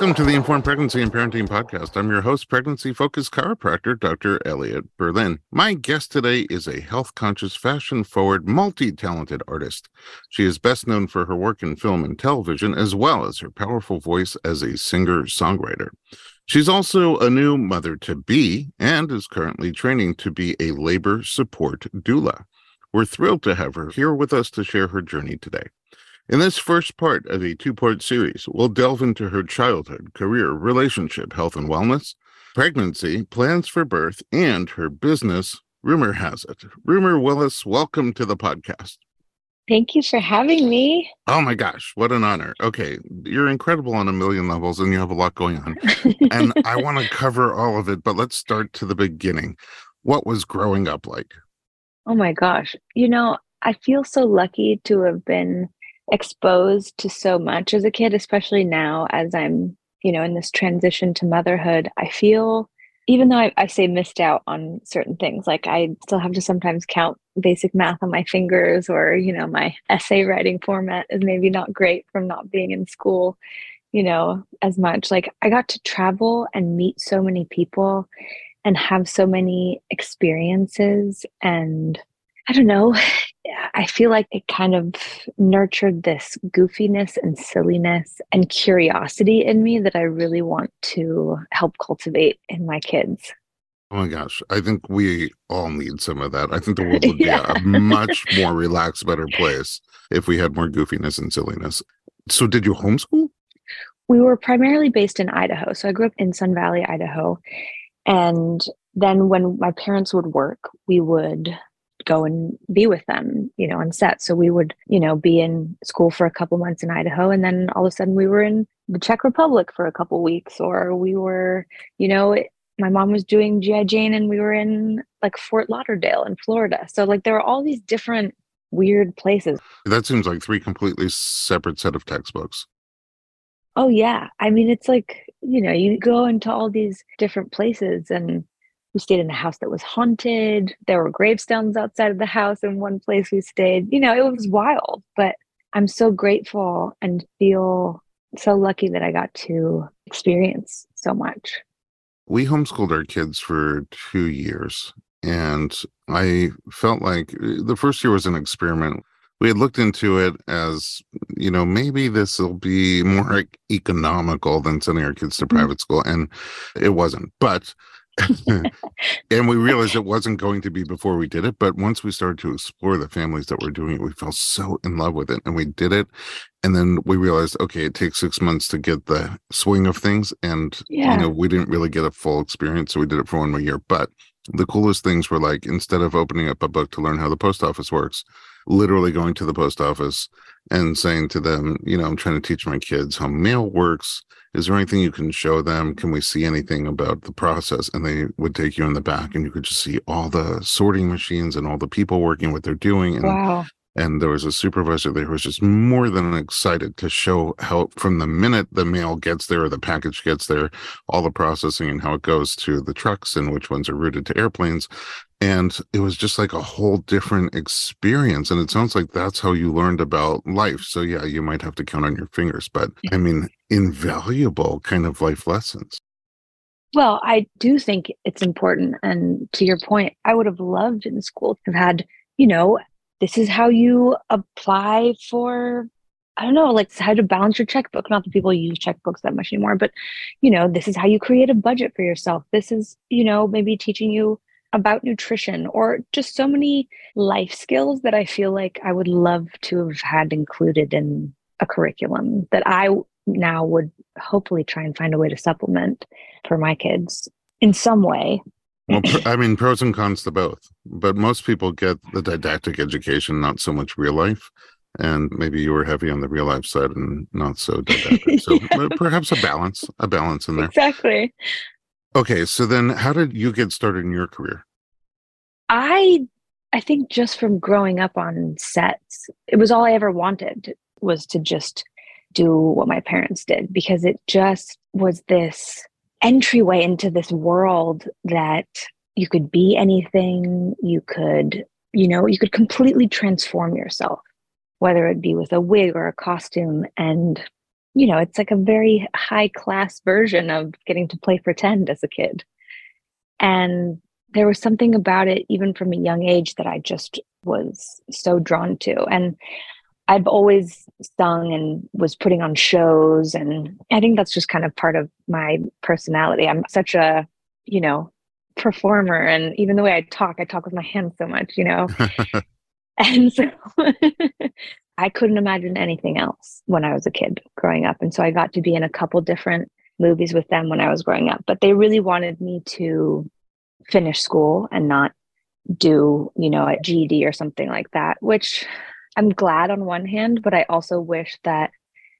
Welcome to the Informed Pregnancy and Parenting Podcast. I'm your host, pregnancy focused chiropractor, Dr. Elliot Berlin. My guest today is a health conscious, fashion forward, multi talented artist. She is best known for her work in film and television, as well as her powerful voice as a singer songwriter. She's also a new mother to be and is currently training to be a labor support doula. We're thrilled to have her here with us to share her journey today. In this first part of a two part series, we'll delve into her childhood, career, relationship, health and wellness, pregnancy, plans for birth, and her business, Rumer Has It. Rumer Willis, welcome to the podcast. Thank you for having me. Oh my gosh, what an honor. Okay, you're incredible on a million levels and you have a lot going on. and I want to cover all of it, but let's start to the beginning. What was growing up like? Oh my gosh. You know, I feel so lucky to have been exposed to so much as a kid, especially now as I'm, you know, in this transition to motherhood. I feel, even though I, I, say missed out on certain things, like I still have to sometimes count basic math on my fingers, or, you know, my essay writing format is maybe not great from not being in school, you know, as much. Like I got to travel and meet so many people and have so many experiences and I don't know. I feel like it kind of nurtured this goofiness and silliness and curiosity in me that I really want to help cultivate in my kids. Oh my gosh. I think we all need some of that. I think the world would be yeah. a much more relaxed, better place if we had more goofiness and silliness. So, did you homeschool? We were primarily based in Idaho. So, I grew up in Sun Valley, Idaho. And then when my parents would work, we would go and be with them, you know, on set. So we would, you know, be in school for a couple months in Idaho and then all of a sudden we were in the Czech Republic for a couple weeks or we were, you know, my mom was doing GI Jane and we were in like Fort Lauderdale in Florida. So like there were all these different weird places. That seems like three completely separate set of textbooks. Oh yeah. I mean it's like, you know, you go into all these different places and we stayed in a house that was haunted. There were gravestones outside of the house in one place we stayed. You know, it was wild, but I'm so grateful and feel so lucky that I got to experience so much. We homeschooled our kids for two years, and I felt like uh, the first year was an experiment. We had looked into it as, you know, maybe this will be more economical than sending our kids to mm-hmm. private school, and it wasn't. But and we realized it wasn't going to be before we did it. But once we started to explore the families that were doing it, we fell so in love with it and we did it. And then we realized, okay, it takes six months to get the swing of things. And, yeah. you know, we didn't really get a full experience. So we did it for one more year. But the coolest things were like, instead of opening up a book to learn how the post office works, literally going to the post office and saying to them, you know, I'm trying to teach my kids how mail works is there anything you can show them? Can we see anything about the process? And they would take you in the back and you could just see all the sorting machines and all the people working what they're doing. And, wow. and there was a supervisor there who was just more than excited to show how from the minute the mail gets there or the package gets there, all the processing and how it goes to the trucks and which ones are routed to airplanes and it was just like a whole different experience and it sounds like that's how you learned about life so yeah you might have to count on your fingers but i mean invaluable kind of life lessons well i do think it's important and to your point i would have loved in school to have had you know this is how you apply for I don't know, like how to balance your checkbook. Not that people use checkbooks that much anymore, but you know, this is how you create a budget for yourself. This is, you know, maybe teaching you about nutrition or just so many life skills that I feel like I would love to have had included in a curriculum that I now would hopefully try and find a way to supplement for my kids in some way. Well, I mean, pros and cons to both, but most people get the didactic education, not so much real life. And maybe you were heavy on the real life side and not so didactic. So perhaps a balance, a balance in there. Exactly. Okay, so then how did you get started in your career? I I think just from growing up on sets, it was all I ever wanted was to just do what my parents did because it just was this entryway into this world that you could be anything, you could, you know, you could completely transform yourself, whether it be with a wig or a costume. And you know, it's like a very high class version of getting to play pretend as a kid. And there was something about it, even from a young age, that I just was so drawn to. And I've always sung and was putting on shows. And I think that's just kind of part of my personality. I'm such a, you know, performer. And even the way I talk, I talk with my hands so much, you know? and so I couldn't imagine anything else when I was a kid growing up. And so I got to be in a couple different movies with them when I was growing up. But they really wanted me to finish school and not do, you know, a GED or something like that, which I'm glad on one hand, but I also wish that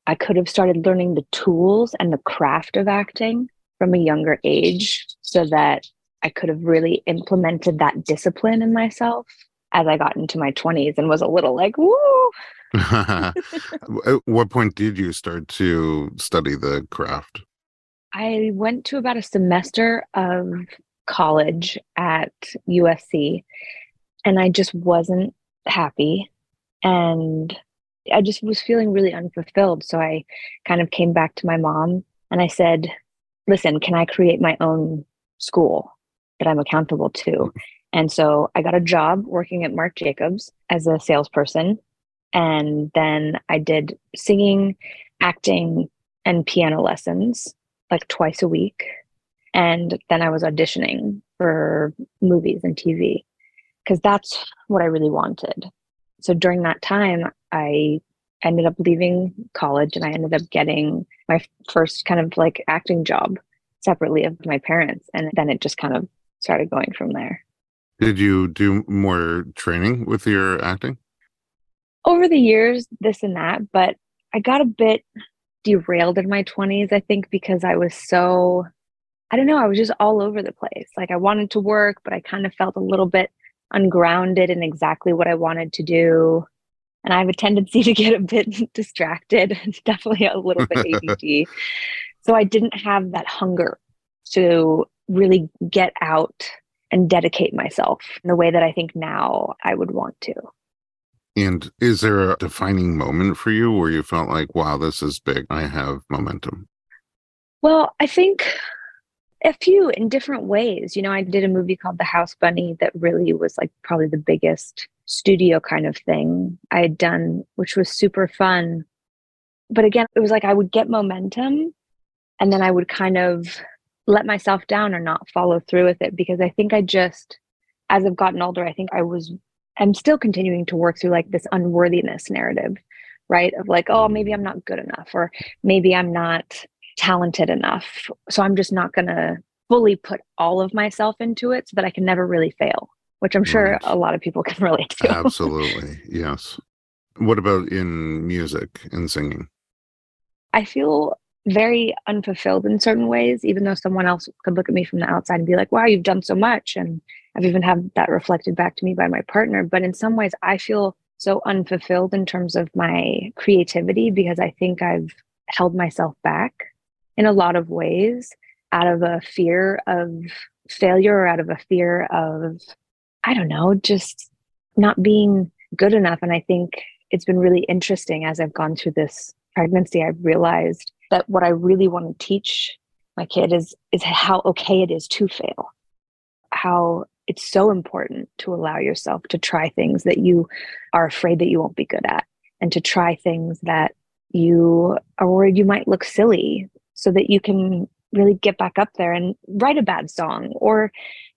I could have started learning the tools and the craft of acting from a younger age so that I could have really implemented that discipline in myself as I got into my 20s and was a little like, woo. At what point did you start to study the craft? I went to about a semester of college at USC and I just wasn't happy. And I just was feeling really unfulfilled. So I kind of came back to my mom and I said, Listen, can I create my own school that I'm accountable to? Mm-hmm. And so I got a job working at Marc Jacobs as a salesperson. And then I did singing, acting, and piano lessons like twice a week. And then I was auditioning for movies and TV because that's what I really wanted. So during that time, I ended up leaving college and I ended up getting my first kind of like acting job separately of my parents. And then it just kind of started going from there. Did you do more training with your acting? Over the years, this and that, but I got a bit derailed in my 20s, I think, because I was so, I don't know, I was just all over the place. Like I wanted to work, but I kind of felt a little bit ungrounded in exactly what I wanted to do. And I have a tendency to get a bit distracted, It's definitely a little bit ADD. so I didn't have that hunger to really get out and dedicate myself in the way that I think now I would want to. And is there a defining moment for you where you felt like, wow, this is big? I have momentum? Well, I think a few in different ways. You know, I did a movie called The House Bunny that really was like probably the biggest studio kind of thing I had done, which was super fun. But again, it was like I would get momentum and then I would kind of let myself down or not follow through with it because I think I just, as I've gotten older, I think I was, I'm still continuing to work through like this unworthiness narrative, right? Of like, oh, maybe I'm not good enough, or maybe I'm not talented enough. So I'm just not going to fully put all of myself into it so that I can never really fail, which I'm sure right. a lot of people can relate to. Absolutely. Yes. What about in music and singing? I feel very unfulfilled in certain ways, even though someone else could look at me from the outside and be like, wow, you've done so much. And I've even had that reflected back to me by my partner. But in some ways, I feel so unfulfilled in terms of my creativity because I think I've held myself back in a lot of ways out of a fear of failure or out of a fear of, I don't know, just not being good enough. And I think it's been really interesting as I've gone through this pregnancy, I've realized that what I really want to teach my kid is is how okay it is to fail. How it's so important to allow yourself to try things that you are afraid that you won't be good at and to try things that you or you might look silly so that you can really get back up there and write a bad song or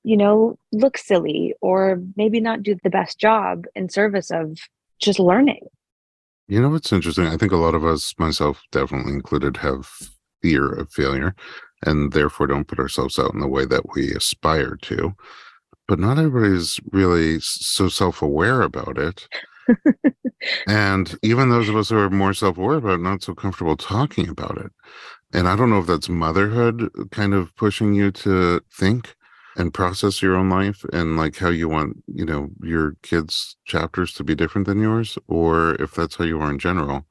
you know look silly or maybe not do the best job in service of just learning you know what's interesting? I think a lot of us, myself definitely included, have fear of failure and therefore don't put ourselves out in the way that we aspire to. But not everybody's really so self aware about it. and even those of us who are more self aware about it, not so comfortable talking about it. And I don't know if that's motherhood kind of pushing you to think and process your own life and like how you want you know your kids chapters to be different than yours or if that's how you are in general.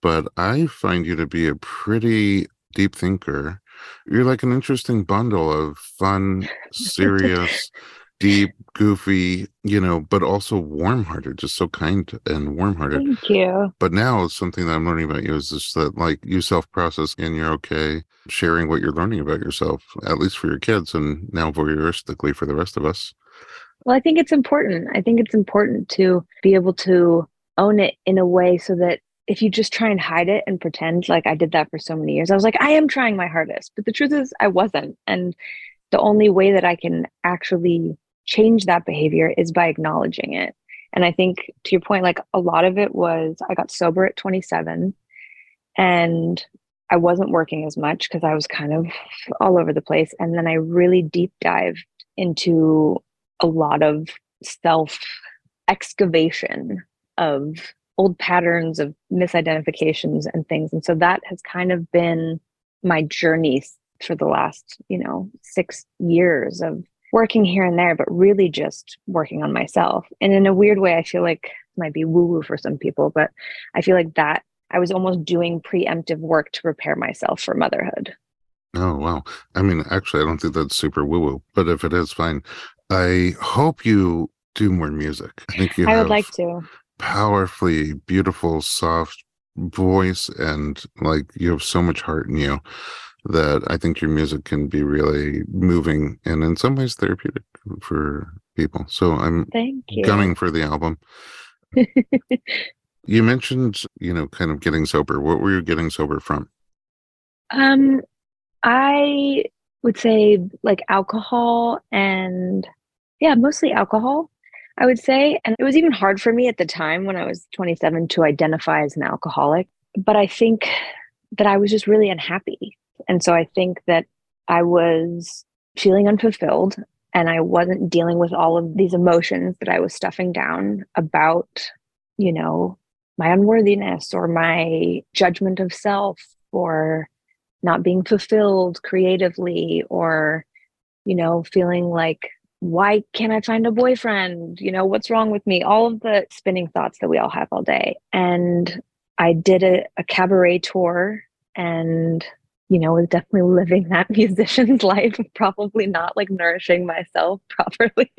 But i find you to be a pretty deep thinker. You're like an interesting bundle of fun serious deep, goofy, you know, but also warm hearted, just so kind and warm hearted. Thank you. But now something that I'm learning about you is just that like you self process and you're okay sharing what you're learning about yourself, at least for your kids and now voyeuristically for the rest of us. Well, I think it's important. I think it's important to be able to own it in a way so that if you just try and hide it and pretend like I did that for so many years, I was like, I am trying my hardest. But the truth is, I wasn't. And the only way that I can actually change that behavior is by acknowledging it. And I think to your point, like a lot of it was I got sober at 27 and I wasn't working as much because I was kind of all over the place. And then I really deep dived into a lot of self excavation of old patterns of misidentifications and things. And so that has kind of been my journey for the last, you know, six years of working here and there, but really just working on myself. And in a weird way, I feel like might be woo woo for some people, but I feel like that I was almost doing preemptive work to prepare myself for motherhood. Oh, wow. I mean, actually, I don't think that's super woo woo, but if it is, fine. I hope you do more music. I think you I would like to. Powerfully beautiful, soft voice, and like you have so much heart in you that I think your music can be really moving and in some ways therapeutic for people. So I'm Thank you. gunning for the album. you mentioned, you know, kind of getting sober. What were you getting sober from? Um, I would say like alcohol and yeah, mostly alcohol. I would say. And it was even hard for me at the time when I was 27 to identify as an alcoholic. But I think that I was just really unhappy. And so I think that I was feeling unfulfilled and I wasn't dealing with all of these emotions that I was stuffing down about, you know, my unworthiness or my judgment of self or not being fulfilled creatively or, you know, feeling like, why can't I find a boyfriend? You know, what's wrong with me? All of the spinning thoughts that we all have all day. And I did a, a cabaret tour and you know, was definitely living that musician's life, probably not like nourishing myself properly.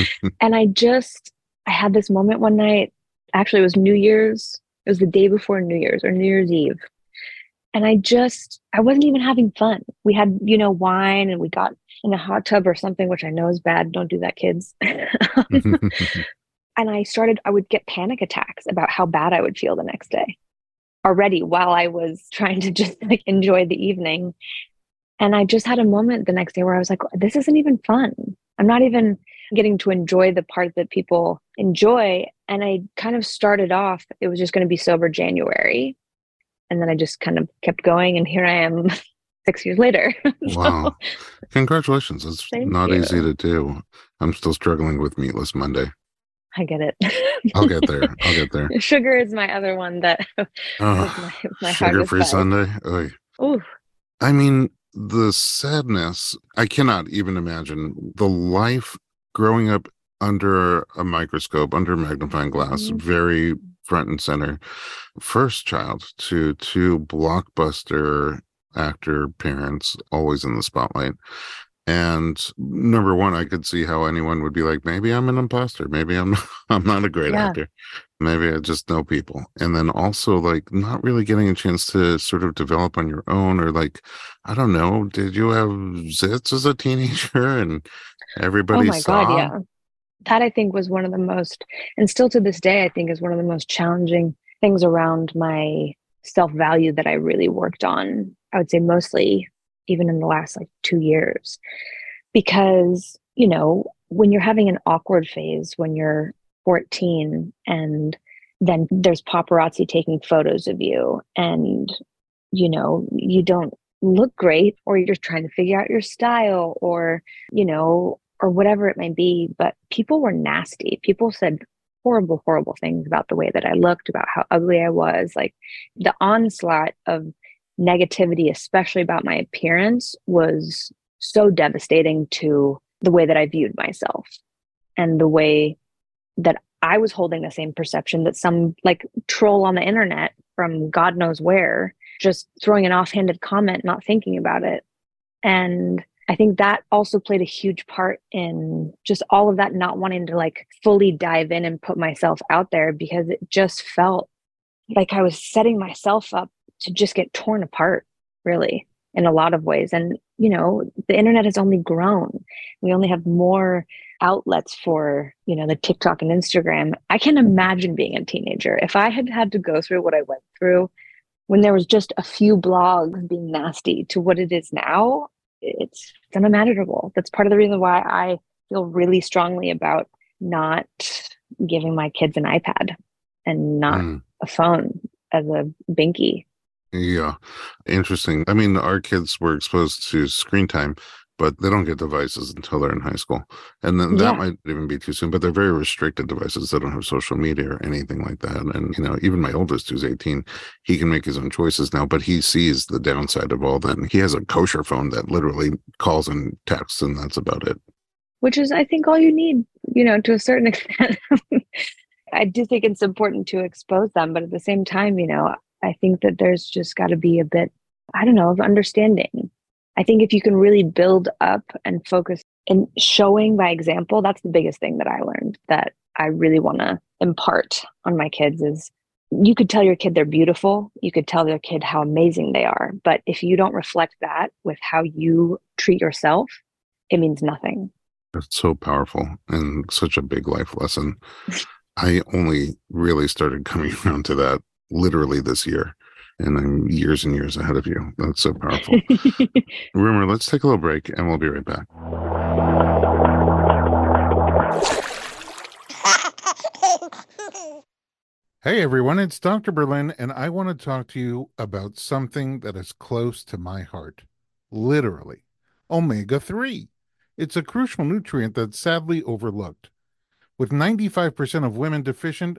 and I just, I had this moment one night. Actually, it was New Year's. It was the day before New Year's or New Year's Eve. And I just, I wasn't even having fun. We had, you know, wine and we got in a hot tub or something, which I know is bad. Don't do that, kids. and I started, I would get panic attacks about how bad I would feel the next day already while I was trying to just like enjoy the evening. And I just had a moment the next day where I was like, this isn't even fun. I'm not even getting to enjoy the part that people enjoy. And I kind of started off, it was just going to be sober January. And then I just kind of kept going. And here I am six years later. so, wow. Congratulations. It's not you. easy to do. I'm still struggling with Meatless Monday. I get it. I'll get there. I'll get there. Sugar is my other one that my, my sugar free Sunday. Ooh. I mean, the sadness, I cannot even imagine the life growing up under a microscope, under a magnifying glass, mm-hmm. very front and center. First child to two blockbuster actor parents, always in the spotlight. And number one, I could see how anyone would be like, maybe I'm an imposter. Maybe I'm I'm not a great yeah. actor. Maybe I just know people. And then also like not really getting a chance to sort of develop on your own or like, I don't know, did you have zits as a teenager and oh everybody oh my saw? God, yeah. That I think was one of the most and still to this day, I think is one of the most challenging things around my self-value that I really worked on. I would say mostly even in the last like two years. Because, you know, when you're having an awkward phase when you're 14 and then there's paparazzi taking photos of you and, you know, you don't look great or you're just trying to figure out your style or, you know, or whatever it may be. But people were nasty. People said horrible, horrible things about the way that I looked, about how ugly I was. Like the onslaught of negativity, especially about my appearance, was so devastating to the way that I viewed myself and the way that I was holding the same perception that some like troll on the internet from God knows where, just throwing an offhanded comment, not thinking about it. And I think that also played a huge part in just all of that not wanting to like fully dive in and put myself out there because it just felt like I was setting myself up to just get torn apart, really, in a lot of ways. And, you know, the internet has only grown. We only have more outlets for, you know, the TikTok and Instagram. I can imagine being a teenager. If I had had to go through what I went through when there was just a few blogs being nasty to what it is now, it's, it's unimaginable. That's part of the reason why I feel really strongly about not giving my kids an iPad and not mm. a phone as a binky. Yeah, interesting. I mean, our kids were exposed to screen time, but they don't get devices until they're in high school. And then that yeah. might even be too soon, but they're very restricted devices. They don't have social media or anything like that. And, you know, even my oldest, who's 18, he can make his own choices now, but he sees the downside of all that. And he has a kosher phone that literally calls and texts, and that's about it. Which is, I think, all you need, you know, to a certain extent. I do think it's important to expose them, but at the same time, you know, I think that there's just got to be a bit, I don't know, of understanding I think if you can really build up and focus and showing by example, that's the biggest thing that I learned that I really want to impart on my kids is you could tell your kid they're beautiful, you could tell their kid how amazing they are, but if you don't reflect that with how you treat yourself, it means nothing. That's so powerful and such a big life lesson. I only really started coming around to that literally this year and I'm years and years ahead of you. That's so powerful. Rumer, let's take a little break and we'll be right back. Hey everyone, it's Dr. Berlin, and I want to talk to you about something that is close to my heart. Literally, omega 3. It's a crucial nutrient that's sadly overlooked. With 95% of women deficient,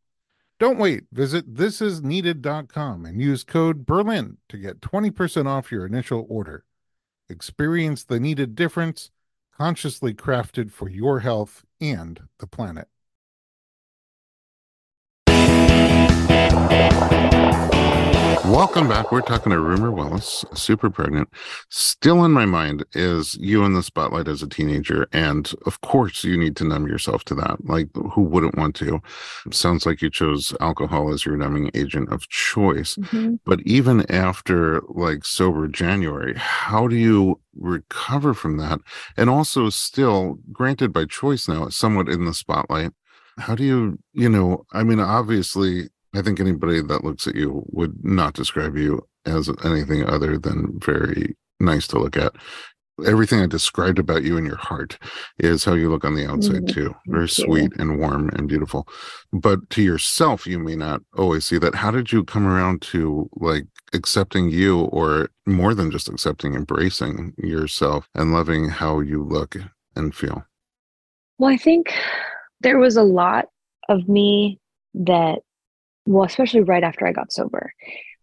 Don't wait. Visit thisisneeded.com and use code Berlin to get 20% off your initial order. Experience the needed difference, consciously crafted for your health and the planet. Welcome back. We're talking to Rumer Willis, super pregnant. Still in my mind is you in the spotlight as a teenager. And of course, you need to numb yourself to that. Like, who wouldn't want to? sounds like you chose alcohol as your numbing agent of choice. Mm-hmm. But even after like sober January, how do you recover from that? And also, still, granted by choice now, somewhat in the spotlight. How do you, you know, I mean, obviously, I think anybody that looks at you would not describe you as anything other than very nice to look at. Everything I described about you in your heart is how you look on the outside mm-hmm. too. Very sweet and warm and beautiful. But to yourself, you may not always see that. How did you come around to like accepting you or more than just accepting, embracing yourself and loving how you look and feel? Well, I think there was a lot of me that well, especially right after I got sober,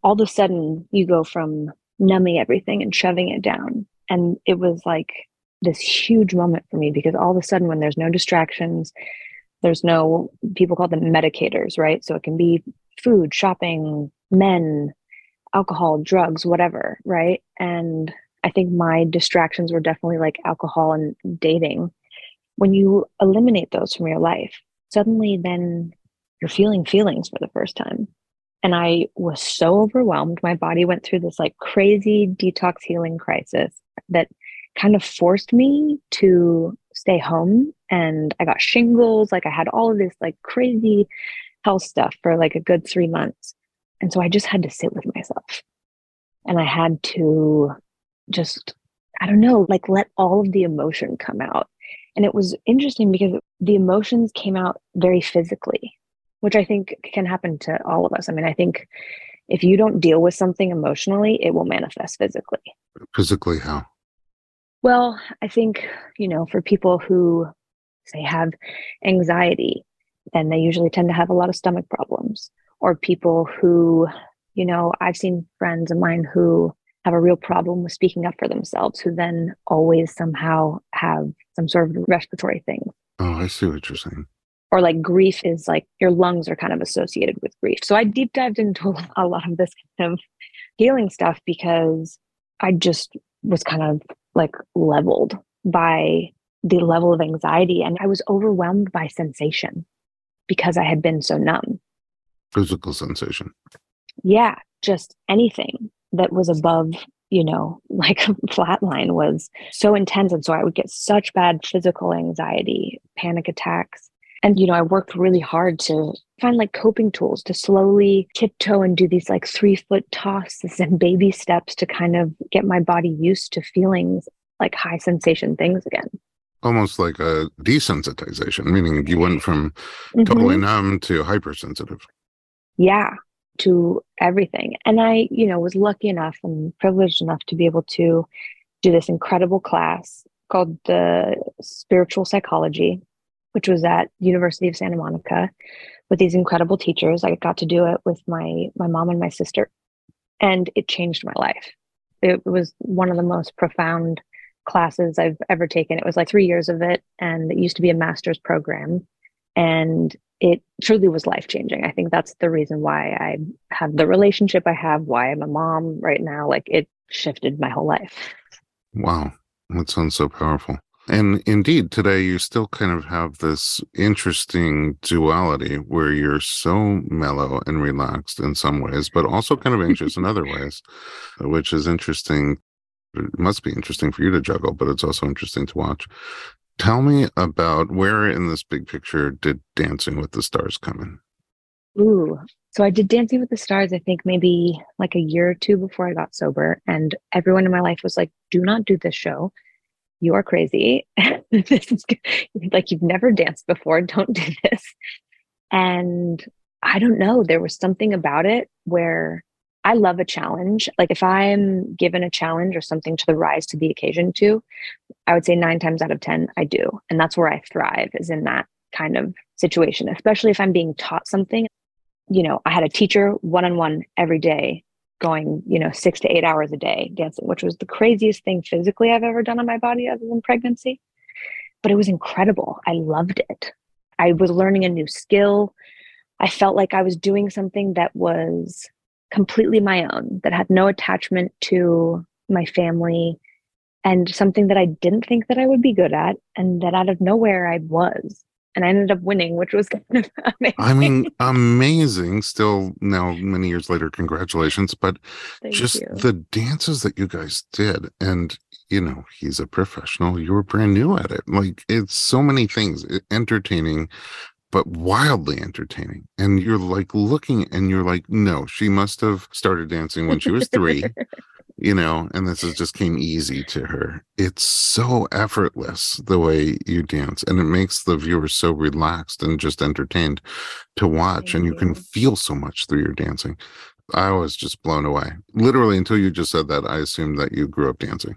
all of a sudden you go from numbing everything and shoving it down. And it was like this huge moment for me because all of a sudden, when there's no distractions, there's no people call them medicators, right? So it can be food, shopping, men, alcohol, drugs, whatever, right? And I think my distractions were definitely like alcohol and dating. When you eliminate those from your life, suddenly then you're feeling feelings for the first time. And I was so overwhelmed. My body went through this like crazy detox healing crisis that kind of forced me to stay home. And I got shingles. Like I had all of this like crazy health stuff for like a good three months. And so I just had to sit with myself. And I had to just, I don't know, like let all of the emotion come out. And it was interesting because the emotions came out very physically which I think can happen to all of us. I mean, I think if you don't deal with something emotionally, it will manifest physically. Physically, how? Well, I think, you know, for people who say have anxiety, then they usually tend to have a lot of stomach problems. Or people who, you know, I've seen friends of mine who have a real problem with speaking up for themselves, who then always somehow have some sort of respiratory thing. Oh, I see what you're saying. Or like grief is like your lungs are kind of associated with grief. So I deep dived into a lot of this kind of healing stuff because I just was kind of like leveled by the level of anxiety and I was overwhelmed by sensation because I had been so numb. Physical sensation. Yeah, just anything that was above, you know, like flatline was so intense. And so I would get such bad physical anxiety, panic attacks. And, you know, I worked really hard to find like coping tools to slowly tiptoe and do these like three foot tosses and baby steps to kind of get my body used to feelings like high sensation things again. Almost like a desensitization, meaning you went from mm-hmm. totally numb to hypersensitive. Yeah, to everything. And I, you know, was lucky enough and privileged enough to be able to do this incredible class called the spiritual psychology, which was at University of Santa Monica with these incredible teachers. I got to do it with my my mom and my sister, and it changed my life. It was one of the most profound classes I've ever taken. It was like three years of it, and it used to be a master's program. And it truly was life changing. I think that's the reason why I have the relationship I have, why I'm a mom right now. Like it shifted my whole life. Wow. That sounds so powerful. And indeed, today you still kind of have this interesting duality where you're so mellow and relaxed in some ways, but also kind of anxious in other ways, which is interesting. It must be interesting for you to juggle, but it's also interesting to watch. Tell me about where in this big picture did Dancing with the Stars come in? Ooh, so I did Dancing with the Stars, I think maybe like a year or two before I got sober. And everyone in my life was like, do not do this show you are crazy. like you've never danced before. Don't do this. And I don't know. There was something about it where I love a challenge. Like if I'm given a challenge or something to the rise to the occasion to, I would say nine times out of 10, I do. And that's where I thrive is in that kind of situation, especially if I'm being taught something. You know, I had a teacher one on one every day going, you know, six to eight hours a day dancing, which was the craziest thing physically I've ever done on my body other than pregnancy. But it was incredible. I loved it. I was learning a new skill. I felt like I was doing something that was completely my own, that had no attachment to my family, and something that I didn't think that I would be good at, and that out of nowhere I was and I ended up winning, which was kind of amazing. I mean, amazing. Still now, many years later, congratulations. But Thank just you. the dances that you guys did, and you know, he's a professional. You were brand new at it. Like it's so many things, entertaining, but wildly entertaining. And you're like looking, and you're like, no, she must have started dancing when she was three. you know, and this is just came easy to her. It's so effortless the way you dance, and it makes the viewer so relaxed and just entertained to watch, and you, you can feel so much through your dancing. I was just blown away. Literally, until you just said that, I assumed that you grew up dancing.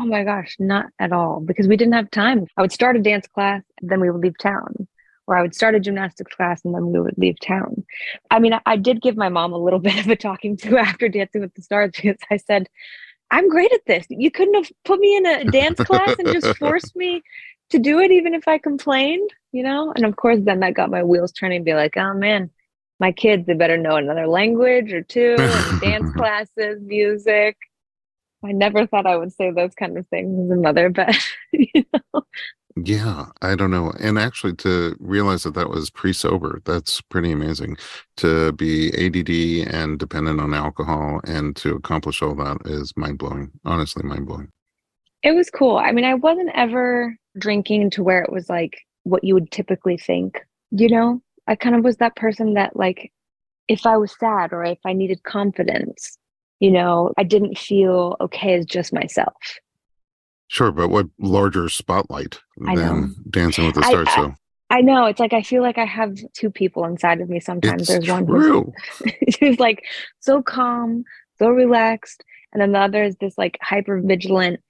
Oh my gosh, not at all, because we didn't have time. I would start a dance class, then we would leave town or I would start a gymnastics class and then we would leave town. I mean, I, I did give my mom a little bit of a talking to after Dancing with the Stars because I said, I'm great at this. You couldn't have put me in a dance class and just forced me to do it, even if I complained, you know? And of course, then that got my wheels turning, be like, oh man, my kids, they better know another language or two, and dance classes, music. I never thought I would say those kind of things as a mother, but you know, yeah, I don't know. And actually, to realize that that was pre sober, that's pretty amazing. To be ADD and dependent on alcohol and to accomplish all that is mind blowing. Honestly, mind blowing. It was cool. I mean, I wasn't ever drinking to where it was like what you would typically think, you know? I kind of was that person that, like, if I was sad or if I needed confidence, you know, I didn't feel okay as just myself. Sure, but what larger spotlight than Dancing with the Stars? I, so I know it's like I feel like I have two people inside of me. Sometimes it's there's one true. who's, who's like so calm, so relaxed, and then the other is this like hyper vigilant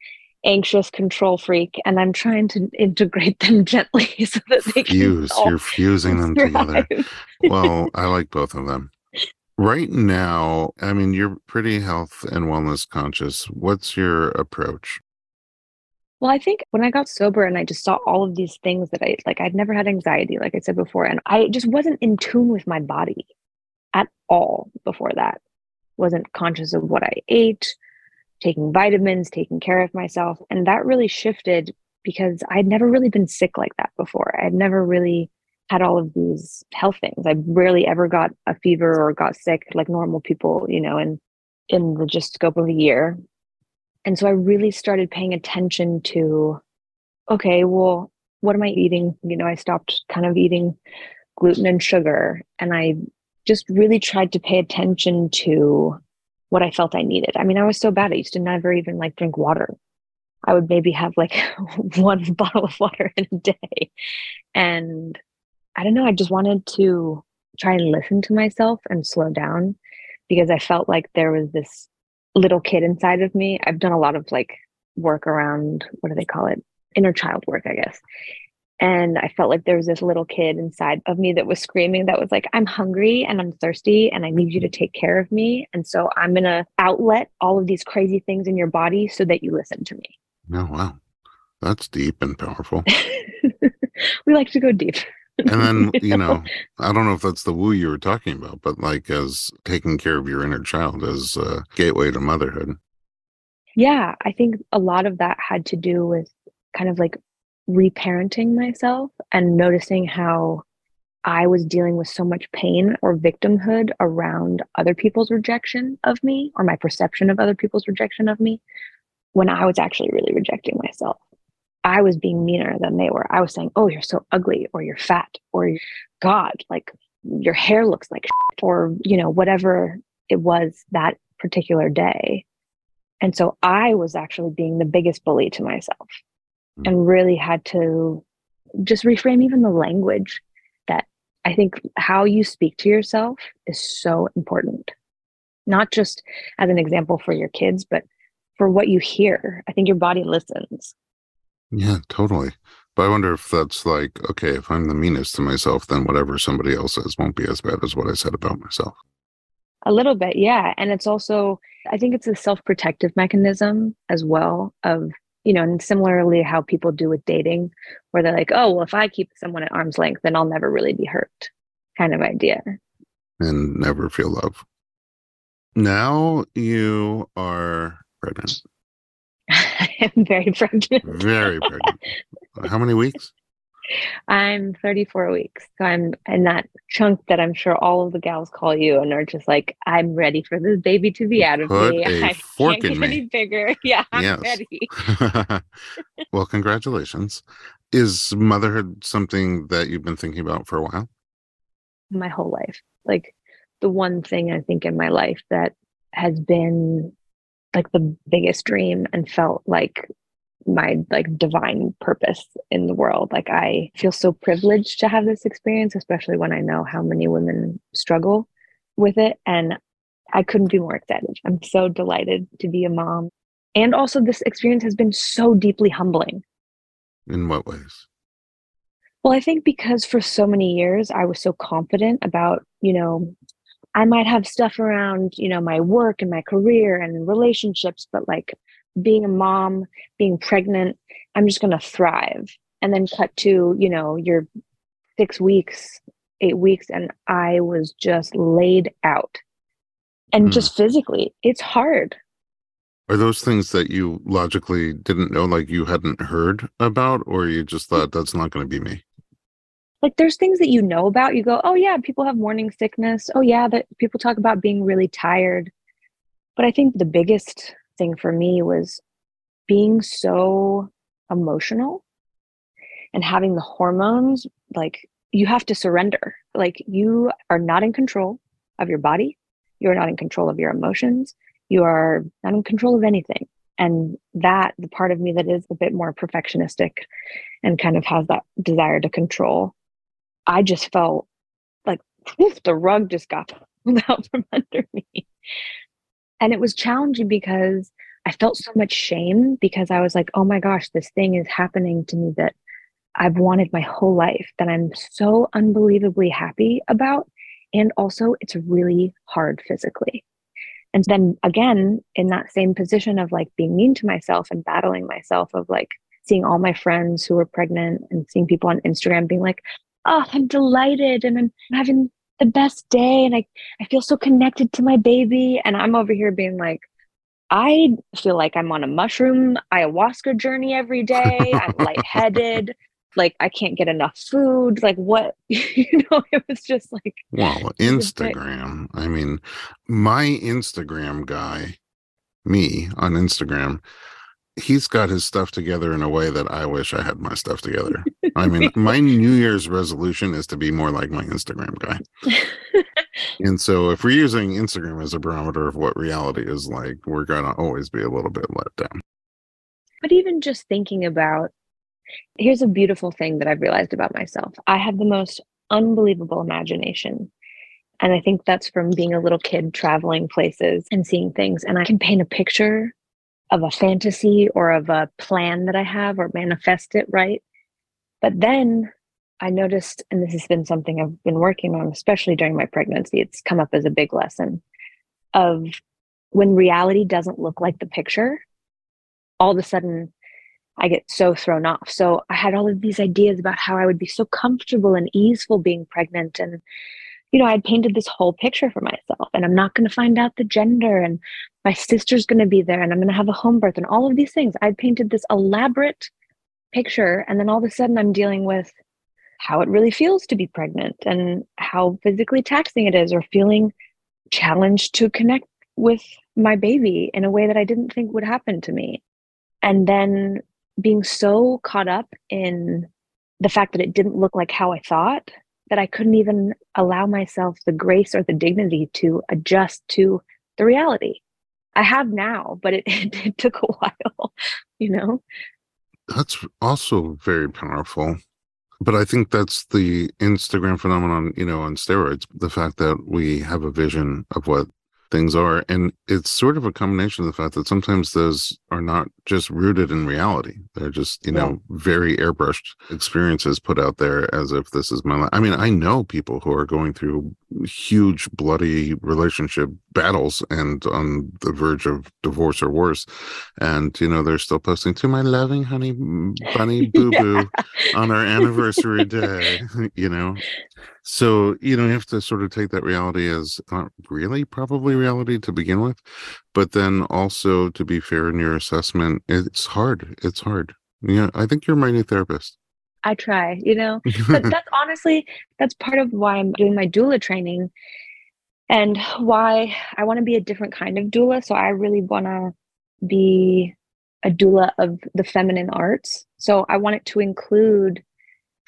anxious control freak and I'm trying to integrate them gently so that they can fuse. You're fusing them together. Well, I like both of them. Right now, I mean, you're pretty health and wellness conscious. What's your approach? Well, I think when I got sober and I just saw all of these things that I like, I'd never had anxiety, like I said before, and I just wasn't in tune with my body at all before that. Wasn't conscious of what I ate, taking vitamins, taking care of myself. And that really shifted because I'd never really been sick like that before. I'd never really had all of these health things. I rarely ever got a fever or got sick like normal people, you know, in in the just scope of a year. And so I really started paying attention to, okay, well, what am I eating? You know, I stopped kind of eating gluten and sugar. And I just really tried to pay attention to what I felt I needed. I mean, I was so bad. I used to never even like drink water. I would maybe have like one bottle of water in a day. And I don't know, I just wanted to try and listen to myself and slow down because I felt like there was this little kid inside of me. I've done a lot of like work around what do they call it? Inner child work, I guess. And I felt like there was this little kid inside of me that was screaming, that was like, I'm hungry and I'm thirsty and I need you to take care of me. And so I'm going to outlet all of these crazy things in your body so that you listen to me. Oh, wow. That's deep and powerful. we like to go deep. And then, you know, I don't know if that's the woo you were talking about, but like as taking care of your inner child as a gateway to motherhood. Yeah, I think a lot of that had to do with kind of like reparenting myself and noticing how I was dealing with so much pain or victimhood around other people's rejection of me or my perception of other people's rejection of me when I was actually really rejecting myself. I was being meaner than they were. I was saying, Oh, you're so ugly, or you're fat, or God, like your hair looks like shit, or, you know, whatever it was that particular day. And so I was actually being the biggest bully to myself hmm. and really had to just reframe even the language that I think how you speak to yourself is so important. Not just as an example for your kids, but for what you hear. I think your body listens. Yeah, totally. But I wonder if that's like, okay, if I'm the meanest to myself, then whatever somebody else says won't be as bad as what I said about myself. A little bit, yeah. And it's also, I think it's a self protective mechanism as well of you know, and similarly how people do with dating, where they're like, oh, well, if I keep someone at arm's length, then I'll never really be hurt, kind of idea. And never feel love. Now you are pregnant. I am very pregnant. Very pregnant. How many weeks? I'm 34 weeks. So I'm in that chunk that I'm sure all of the gals call you and are just like, I'm ready for this baby to be out of Put me. A I fork can't get me. any bigger. Yeah, I'm Yes. ready. well, congratulations. Is motherhood something that you've been thinking about for a while? My whole life. Like the one thing I think in my life that has been like the biggest dream and felt like my like divine purpose in the world. Like I feel so privileged to have this experience, especially when I know how many women struggle with it. And I couldn't be more excited. I'm so delighted to be a mom. And also, this experience has been so deeply humbling. In what ways? Well, I think because for so many years I was so confident about, you know, I might have stuff around, you know, my work and my career and relationships, but like being a mom, being pregnant, I'm just going to thrive. And then cut to, you know, your six weeks, eight weeks, and I was just laid out. And Hmm. just physically, it's hard. Are those things that you logically didn't know, like you hadn't heard about, or you just thought that's not going to be me? Like there's things that you know about you go oh yeah people have morning sickness. Oh yeah that people talk about being really tired. But i think the biggest thing for me was being so emotional and having the hormones like you have to surrender. Like you are not in control of your body. You are not in control of your emotions. You are not in control of anything. And that the part of me that is a bit more perfectionistic and kind of has that desire to control I just felt like the rug just got pulled out from under me. And it was challenging because I felt so much shame because I was like, oh my gosh, this thing is happening to me that I've wanted my whole life, that I'm so unbelievably happy about. And also, it's really hard physically. And then again, in that same position of like being mean to myself and battling myself, of like seeing all my friends who were pregnant and seeing people on Instagram being like, oh, I'm delighted and I'm having the best day and I, I feel so connected to my baby. And I'm over here being like, I feel like I'm on a mushroom ayahuasca journey every day. I'm lightheaded. Like I can't get enough food. Like what you know, it was just like Well, Instagram. I mean, my Instagram guy, me on Instagram, he's got his stuff together in a way that I wish I had my stuff together. I mean, my New Year's resolution is to be more like my Instagram guy. and so if we're using Instagram as a barometer of what reality is like, we're going to always be a little bit let down. But even just thinking about here's a beautiful thing that I've realized about myself. I have the most unbelievable imagination. And I think that's from being a little kid traveling places and seeing things. And I can paint a picture of a fantasy or of a plan that I have or manifest it right. But then I noticed, and this has been something I've been working on, especially during my pregnancy, it's come up as a big lesson of when reality doesn't look like the picture, all of a sudden I get so thrown off. So I had all of these ideas about how I would be so comfortable and easeful being pregnant. And you know, I'd painted this whole picture for myself, and I'm not going to find out the gender, and my sister's going to be there, and I'm going to have a home birth, and all of these things. I'd painted this elaborate picture, and then all of a sudden, I'm dealing with how it really feels to be pregnant and how physically taxing it is, or feeling challenged to connect with my baby in a way that I didn't think would happen to me. And then being so caught up in the fact that it didn't look like how I thought that I couldn't even allow myself the grace or the dignity to adjust to the reality. I have now, but it, it, it took a while, you know? That's also very powerful. But I think that's the Instagram phenomenon, you know, on steroids. The fact that we have a vision of what things are. And it's sort of a combination of the fact that sometimes those are not just rooted in reality. They're just, you know, very airbrushed experiences put out there as if this is my life. I mean, I know people who are going through huge, bloody relationship battles and on the verge of divorce or worse. And, you know, they're still posting to my loving honey bunny boo boo yeah. on our anniversary day, you know. So, you know, you have to sort of take that reality as not really probably reality to begin with, but then also to be fair in your assessment, it's hard. It's hard. Yeah, I think you're my new therapist. I try, you know, but that's honestly, that's part of why I'm doing my doula training and why I want to be a different kind of doula. So I really want to be a doula of the feminine arts. So I want it to include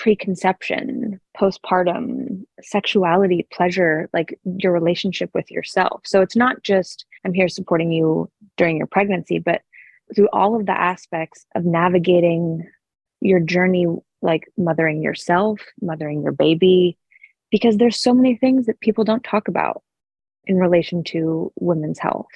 preconception, postpartum, sexuality, pleasure, like your relationship with yourself. So it's not just I'm here supporting you during your pregnancy, but through all of the aspects of navigating your journey, like mothering yourself, mothering your baby, because there's so many things that people don't talk about in relation to women's health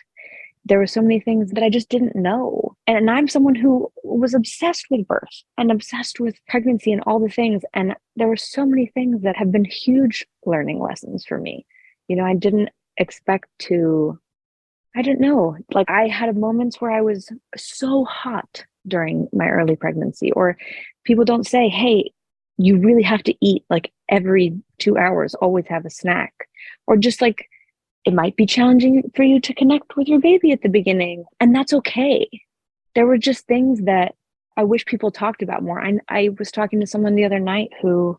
there were so many things that I just didn't know. And I'm someone who was obsessed with birth and obsessed with pregnancy and all the things. And there were so many things that have been huge learning lessons for me. You know, I didn't expect to, I didn't know. Like, I had moments where I was so hot during my early pregnancy, or people don't say, hey, you really have to eat like every two hours, always have a snack. Or just like, it might be challenging for you to connect with your baby at the beginning, and that's okay. There were just things that I wish people talked about more. I, I was talking to someone the other night who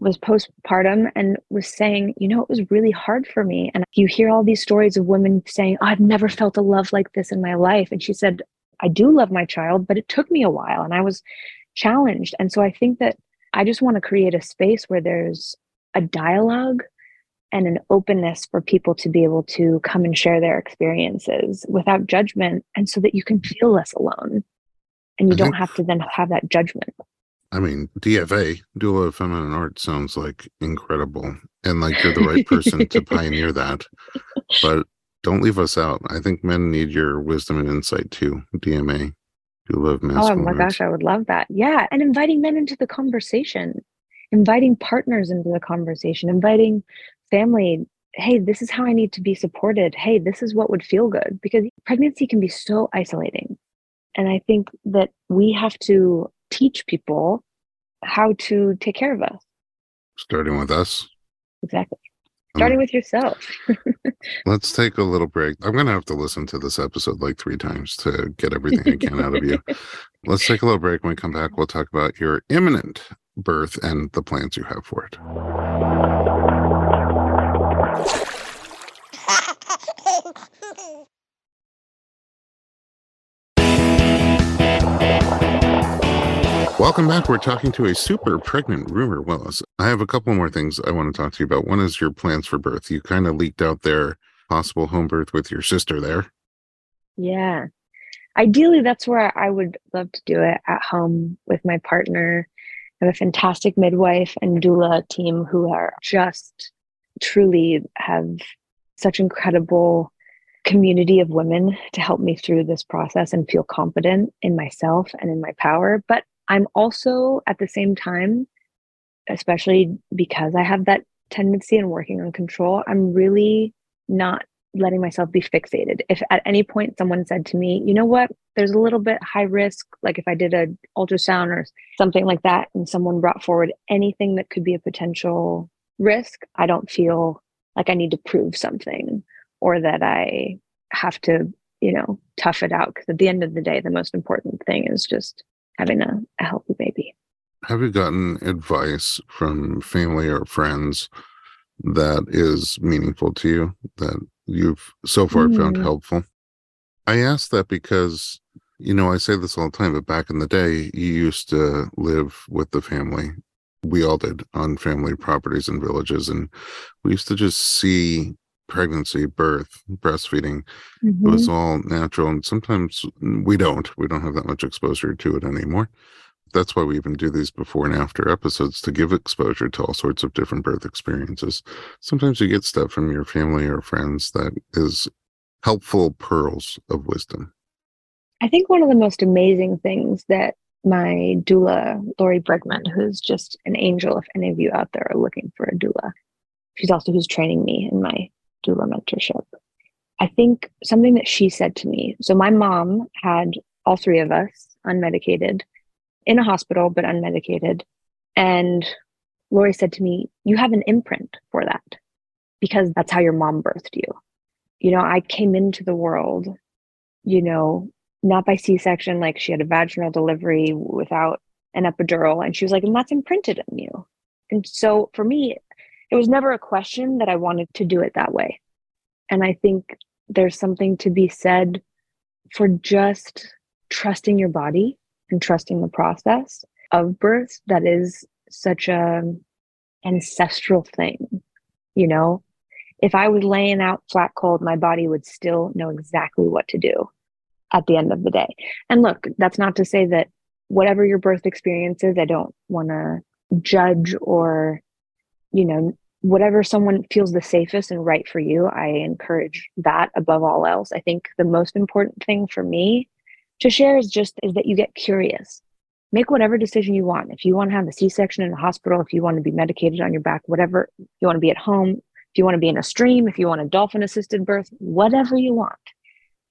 was postpartum and was saying, you know, it was really hard for me. And you hear all these stories of women saying, oh, I've never felt a love like this in my life. And she said, I do love my child, but it took me a while and I was challenged. And so I think that I just want to create a space where there's a dialogue and an openness for people to be able to come and share their experiences without judgment and so that you can feel less alone and you I don't have to then have that judgment i mean dfa doula of feminine art sounds like incredible and like you're the right person to pioneer that but don't leave us out. I think men need your wisdom and insight too. DMA. You love men. Oh my gosh, I would love that. Yeah. And inviting men into the conversation, inviting partners into the conversation, inviting family. Hey, this is how I need to be supported. Hey, this is what would feel good because pregnancy can be so isolating. And I think that we have to teach people how to take care of us. Starting with us. Exactly. Starting um, with yourself. let's take a little break. I'm going to have to listen to this episode like three times to get everything I can out of you. Let's take a little break. When we come back, we'll talk about your imminent birth and the plans you have for it. Welcome back. We're talking to a super pregnant Rumer Willis. I have a couple more things I want to talk to you about. One is your plans for birth. You kind of leaked out their possible home birth with your sister there. Yeah. Ideally, that's where I would love to do it at home with my partner. I have a fantastic midwife and doula team who are just truly have such incredible community of women to help me through this process and feel confident in myself and in my power. But I'm also at the same time, especially because I have that tendency and working on control, I'm really not letting myself be fixated. If at any point someone said to me, you know what, there's a little bit high risk, like if I did an ultrasound or something like that, and someone brought forward anything that could be a potential risk, I don't feel like I need to prove something or that I have to, you know, tough it out. Because at the end of the day, the most important thing is just having a, a healthy baby. Have you gotten advice from family or friends that is meaningful to you that you've so far mm. found helpful? I ask that because, you know, I say this all the time, but back in the day, you used to live with the family. We all did on family properties and villages. And we used to just see pregnancy, birth, breastfeeding. Mm-hmm. It was mm-hmm. all natural. And sometimes we don't. We don't have that much exposure to it anymore. That's why we even do these before and after episodes to give exposure to all sorts of different birth experiences. Sometimes you get stuff from your family or friends that is helpful pearls of wisdom. I think one of the most amazing things that my doula, Lori Bregman, who's just an angel, if any of you out there are looking for a doula, she's also who's training me in my doula mentorship. I think something that she said to me. So my mom had all three of us unmedicated in a hospital, but unmedicated. And Lori said to me, You have an imprint for that because that's how your mom birthed you. You know, I came into the world, you know, not by C section, like she had a vaginal delivery without an epidural. And she was like, And that's imprinted in you. And so for me, it was never a question that I wanted to do it that way. And I think there's something to be said for just trusting your body and trusting the process of birth that is such a ancestral thing you know if i was laying out flat cold my body would still know exactly what to do at the end of the day and look that's not to say that whatever your birth experience is i don't want to judge or you know whatever someone feels the safest and right for you, I encourage that above all else. I think the most important thing for me to share is just is that you get curious. Make whatever decision you want. If you want to have a C-section in the hospital, if you want to be medicated on your back, whatever, you want to be at home, if you want to be in a stream, if you want a dolphin assisted birth, whatever you want.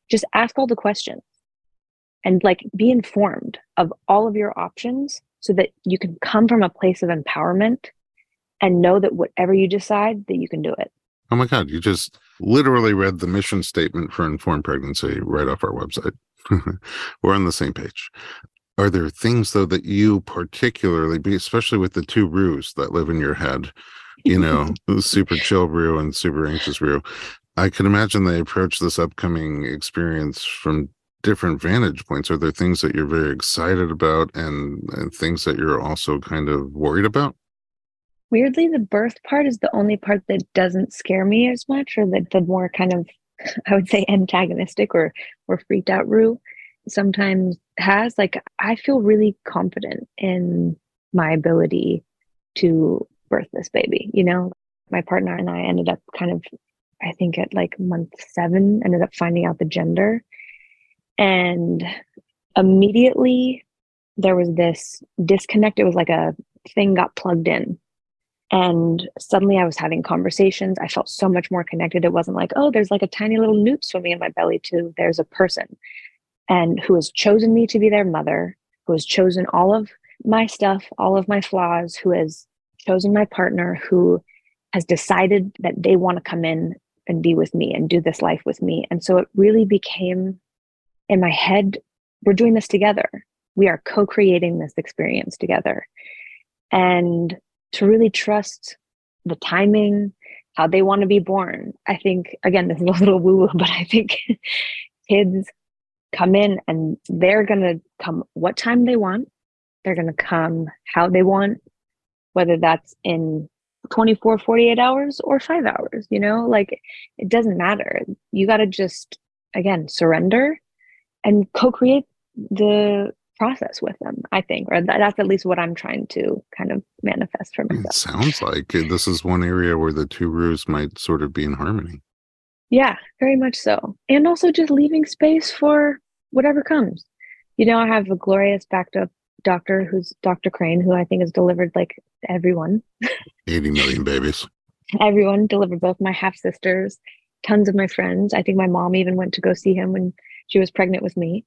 Just ask all the questions and like be informed of all of your options so that you can come from a place of empowerment and know that whatever you decide that you can do it. Oh my god you just literally read the mission statement for informed pregnancy right off our website. We're on the same page. Are there things though that you particularly be especially with the two Rus that live in your head you know super chill Ru and super anxious Ru i can imagine they approach this upcoming experience from different vantage points. Are there things that you're very excited about and, and things that you're also kind of worried about weirdly the birth part is the only part that doesn't scare me as much or that the more kind of i would say antagonistic or or freaked out Ru sometimes has like i feel really confident in my ability to birth this baby you know my partner and i ended up kind of I think at like month seven, ended up finding out the gender. And immediately there was this disconnect. It was like a thing got plugged in. And suddenly I was having conversations. I felt so much more connected. It wasn't like, oh, there's like a tiny little newt swimming in my belly, too. there's a person and who has chosen me to be their mother, who has chosen all of my stuff, all of my flaws, who has chosen my partner, who has decided that they want to come in and be with me and do this life with me. And so it really became in my head, we're doing this together. We are co creating this experience together. And to really trust the timing, how they want to be born. I think, again, this is a little woo woo, but I think kids come in and they're going to come what time they want. They're going to come how they want, whether that's in 24, 48 hours or five hours, you know, like it doesn't matter. You got to just, again, surrender and co create the process with them, I think, or that's at least what I'm trying to kind of manifest for myself. It sounds like this is one area where the two Rus might sort of be in harmony. Yeah, very much so. And also just leaving space for whatever comes. You know, I have a glorious backed up doctor who's Dr. Crane, who I think has delivered like everyone 80 million babies. everyone delivered both my half sisters, tons of my friends. I think my mom even went to go see him when she was pregnant with me.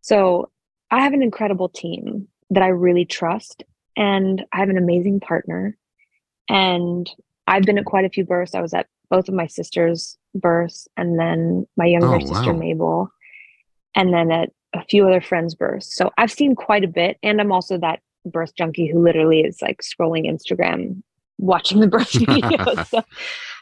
So I have an incredible team that I really trust, and I have an amazing partner. And I've been at quite a few births. I was at both of my sisters' births, and then my younger oh, sister wow. Mabel, and then at a few other friends' births. So I've seen quite a bit, and I'm also that birth junkie who literally is like scrolling Instagram, watching the birth videos.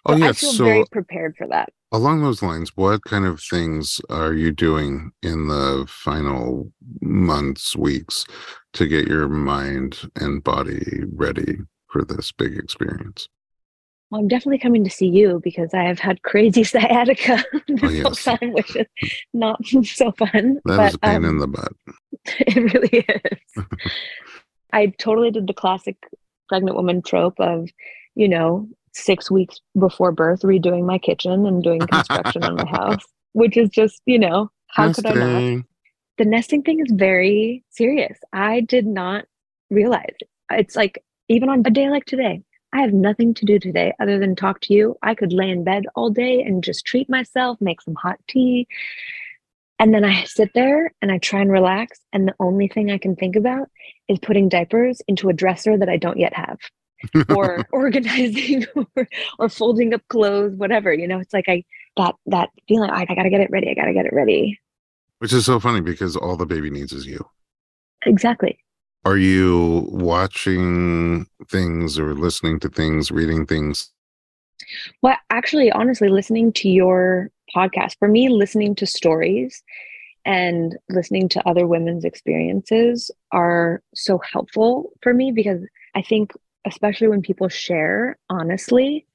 So, oh, yeah. I feel so very prepared for that. Along those lines, what kind of things are you doing in the final months, weeks to get your mind and body ready for this big experience? Well, I'm definitely coming to see you because I have had crazy sciatica this oh, yes. whole time, which is not so fun. That but, is a pain um, in the butt. It really is. I totally did the classic pregnant woman trope of, you know, six weeks before birth redoing my kitchen and doing construction on my house, which is just, you know, how nesting. could I not? The nesting thing is very serious. I did not realize. It's like even on a day like today, I have nothing to do today other than talk to you. I could lay in bed all day and just treat myself, make some hot tea. And then I sit there and I try and relax. And the only thing I can think about is putting diapers into a dresser that I don't yet have or organizing or, or folding up clothes, whatever. You know, it's like I that that feeling I, I gotta get it ready. I gotta get it ready. Which is so funny because all the baby needs is you. Exactly. Are you watching things or listening to things, reading things? Well, actually, honestly, listening to your podcast, for me, listening to stories and listening to other women's experiences are so helpful for me because I think especially when people share honestly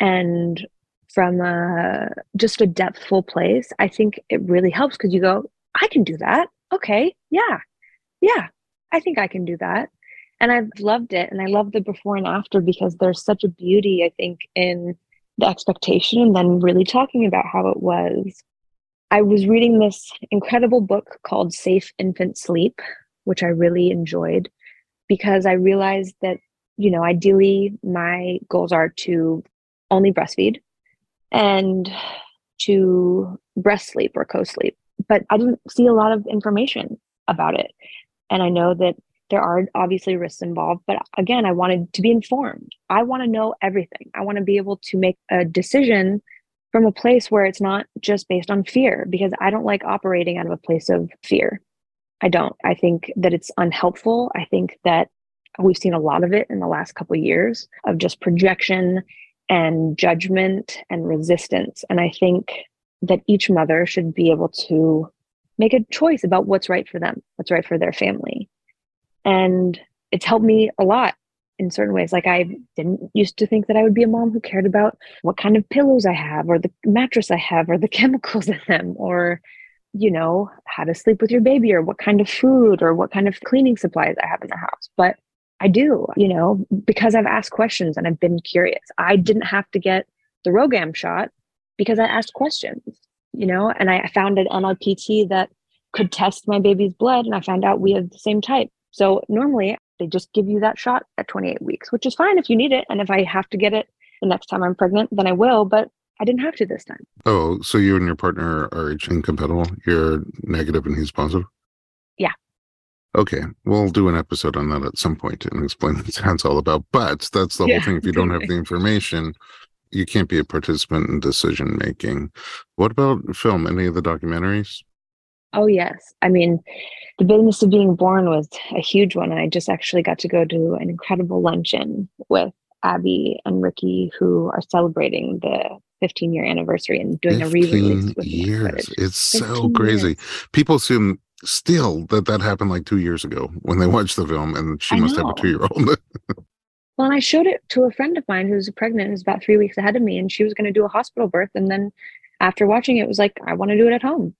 and from a, just a depthful place, I think it really helps because you go, I can do that. Okay. Yeah. Yeah. I think I can do that. And I've loved it. And I love the before and after because there's such a beauty, I think, in the expectation and then really talking about how it was. I was reading this incredible book called Safe Infant Sleep, which I really enjoyed because I realized that you know, ideally, my goals are to only breastfeed and to breast sleep or co sleep. But I didn't see a lot of information about it. And I know that there are obviously risks involved, but again, I wanted to be informed. I want to know everything. I want to be able to make a decision from a place where it's not just based on fear, because I don't like operating out of a place of fear. I don't. I think that it's unhelpful. I think that We've seen a lot of it in the last couple of years of just projection and judgment and resistance. And I think that each mother should be able to make a choice about what's right for them, what's right for their family. And it's helped me a lot in certain ways. Like I didn't used to think that I would be a mom who cared about what kind of pillows I have or the mattress I have or the chemicals in them or you know, how to sleep with your baby or what kind of food or what kind of cleaning supplies I have in the house. But I do, you know, because I've asked questions and I've been curious. I didn't have to get the RhoGAM shot because I asked questions, you know, and I found an NIPT that could test my baby's blood and I found out we have the same type. So normally they just give you that shot at 28 weeks, which is fine if you need it. And if I have to get it the next time I'm pregnant, then I will. But I didn't have to this time. Oh, so you and your partner are each incompatible? You're negative and he's positive? Yeah. Okay. We'll do an episode on that at some point and explain what that's all about. But that's the yeah. whole thing. If you don't have the information, you can't be a participant in decision making. What about film? Any of the documentaries? Oh, yes. I mean, the business of being born was a huge one. And I just actually got to go to an incredible luncheon with Abby and Ricki, who are celebrating the 15 year anniversary and doing a re-release with years. It's so crazy. Years. People assume still that that happened like two years ago when they watched the film, and she I must know. have a two year old. well, and I showed it to a friend of mine who's pregnant, who's about three weeks ahead of me, and she was going to do a hospital birth, and then after watching it, was like, I want to do it at home.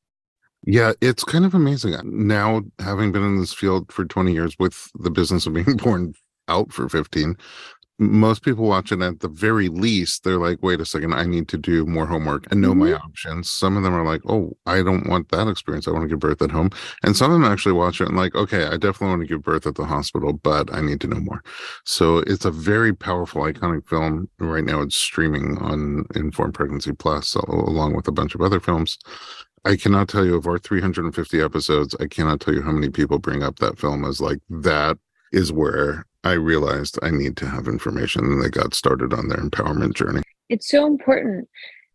Yeah, it's kind of amazing. Uh, now, having been in this field for 20 years with the business of being born out for 15, most people watch it at the very least they're like wait a second i need to do more homework and know mm-hmm. my options. Some of them are like oh i don't want that experience i want to give birth at home and some of them actually watch it and like okay i definitely want to give birth at the hospital but i need to know more. So it's a very powerful iconic film right now it's streaming on informed pregnancy plus along with a bunch of other films. I cannot tell you of our 350 episodes, I cannot tell you how many people bring up that film as like that is where I realized I need to have information and they got started on their empowerment journey. It's so important.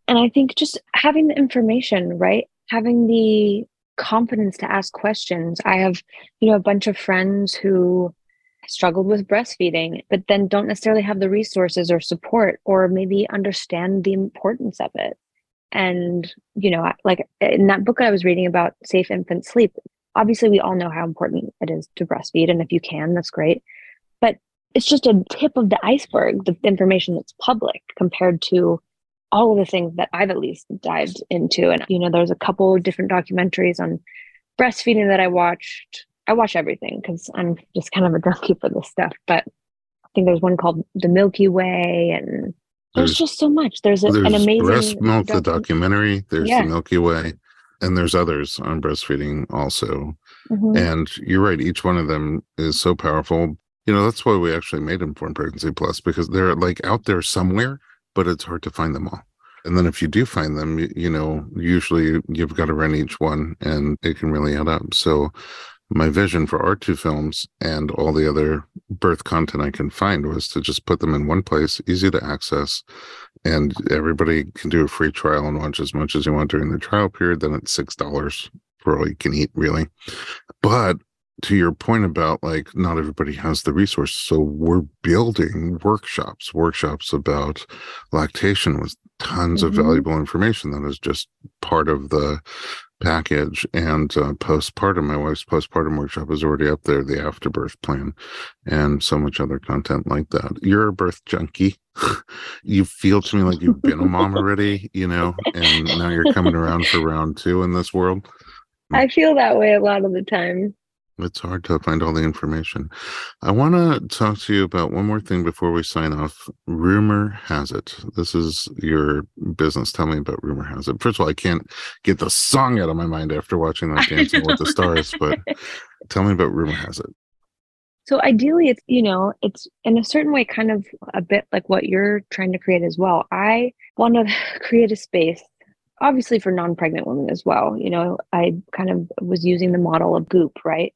And I think just having the information, right? Having the confidence to ask questions. I have, you know, a bunch of friends who struggled with breastfeeding, but then don't necessarily have the resources or support or maybe understand the importance of it. And, you know, like in that book I was reading about safe infant sleep, obviously we all know how important it is to breastfeed. And if you can, that's great it's just a tip of the iceberg, the information that's public compared to all of the things that I've at least dived into. And, you know, there's a couple of different documentaries on breastfeeding that I watched. I watch everything because I'm just kind of a junkie for this stuff. But I think there's one called The Milky Way and there's, there's just so much. There's, a, there's an amazing breast milk, docu- the documentary. There's yeah. the Milky Way, and there's others on breastfeeding also. Mm-hmm. And you're right; each one of them is so powerful you know that's why we actually made informed pregnancy plus because they're like out there somewhere but it's hard to find them all and then if you do find them you, you know usually you've got to run each one and it can really add up so my vision for our two films and all the other birth content I can find was to just put them in one place, easy to access, and everybody can do a free trial and watch as much as you want during the trial period. Then it's six dollars for all you can eat, really. But to your point about like not everybody has the resources so we're building workshops workshops about lactation with tons mm-hmm. of valuable information that is just part of the package and uh, postpartum my wife's postpartum workshop is already up there the afterbirth plan and so much other content like that. You're a birth junkie. You feel to me like you've been a mom already you know and now you're coming around for round two in this world. I feel that way a lot of the time it's hard to find all the information. I want to talk to you about one more thing before we sign off. Rumer Has It. This is your business. Tell me about Rumer Has It. First of all, I can't get the song out of my mind after watching that Dancing with the Stars, but tell me about Rumer Has It. So ideally it's, you know, it's in a certain way kind of a bit like what you're trying to create as well. I want to create a space obviously for non-pregnant women as well. You know, I kind of was using the model of goop, right?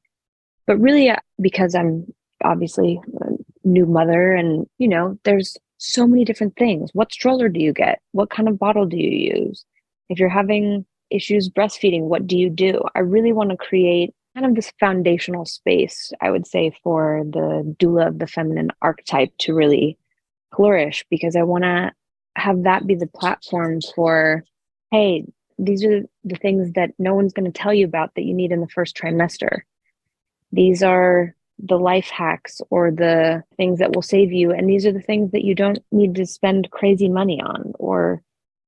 But really, uh, because I'm obviously a new mother, and you know, there's so many different things. What stroller do you get? What kind of bottle do you use? If you're having issues breastfeeding, what do you do? I really want to create kind of this foundational space, I would say, for the doula of the feminine archetype to really flourish because I want to have that be the platform for, hey, these are the things that no one's going to tell you about that you need in the first trimester these are the life hacks or the things that will save you. And these are the things that you don't need to spend crazy money on or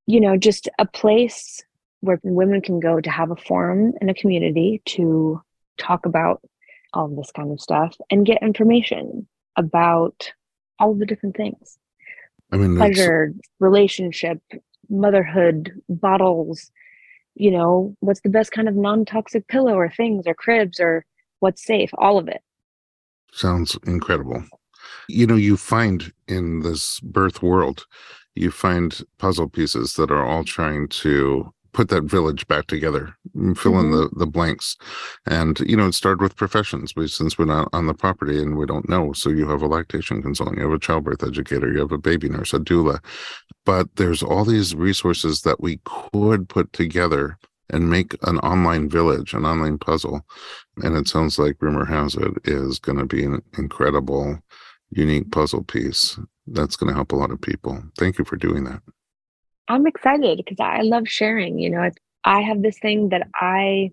you know just a place where women can go to have a forum and a community to talk about all this kind of stuff and get information about all the different things. I mean pleasure relationship motherhood bottles, you know, what's the best kind of non toxic pillow or things or cribs or what's safe, all of it. Sounds incredible. You know, you find in this birth world, you find puzzle pieces that are all trying to put that village back together fill mm-hmm. in the the blanks and you know it started with professions but since we're not on the property and we don't know so you have a lactation consultant you have a childbirth educator you have a baby nurse a doula but there's all these resources that we could put together and make an online village an online puzzle and it sounds like Rumer Has It is going to be an incredible unique puzzle piece that's going to help a lot of people thank you for doing that I'm excited because I love sharing. You know, I have this thing that I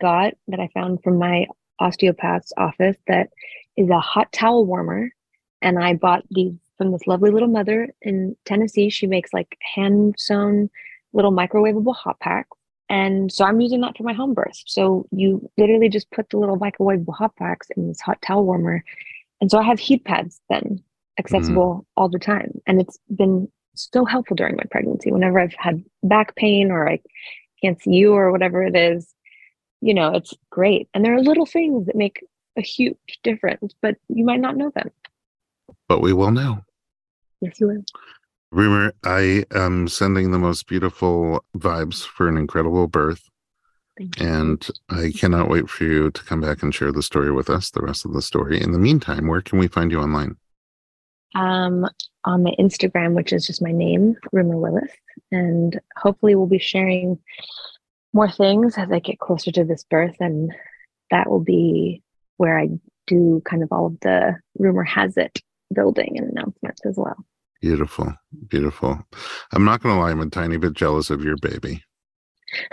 got that I found from my osteopath's office that is a hot towel warmer. And I bought these from this lovely little mother in Tennessee. She makes like hand sewn little microwavable hot packs. And so I'm using that for my home birth. So you literally just put the little microwavable hot packs in this hot towel warmer. And so I have heat pads then accessible mm. all the time. And it's been so helpful during my pregnancy. Whenever I've had back pain or I can't see you or whatever it is, you know, it's great. And there are little things that make a huge difference, but you might not know them. But we will know. Yes, you will. Rumer, I am sending the most beautiful vibes for an incredible birth. And I cannot wait for you to come back and share the story with us, the rest of the story. In the meantime, where can we find you online? um, on my Instagram, which is just my name, Rumer Willis. And hopefully, we'll be sharing more things as I get closer to this birth. And that will be where I do kind of all of the Rumer Has It building and announcements as well. Beautiful, beautiful. I'm not going to lie, I'm a tiny bit jealous of your baby.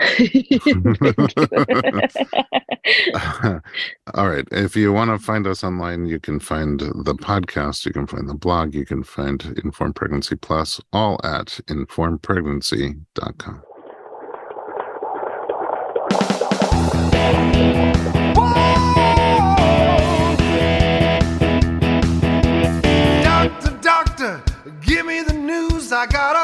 All right. If you want to find us online, you can find the podcast, you can find the blog, you can find Informed Pregnancy Plus, all at informedpregnancy.com. I got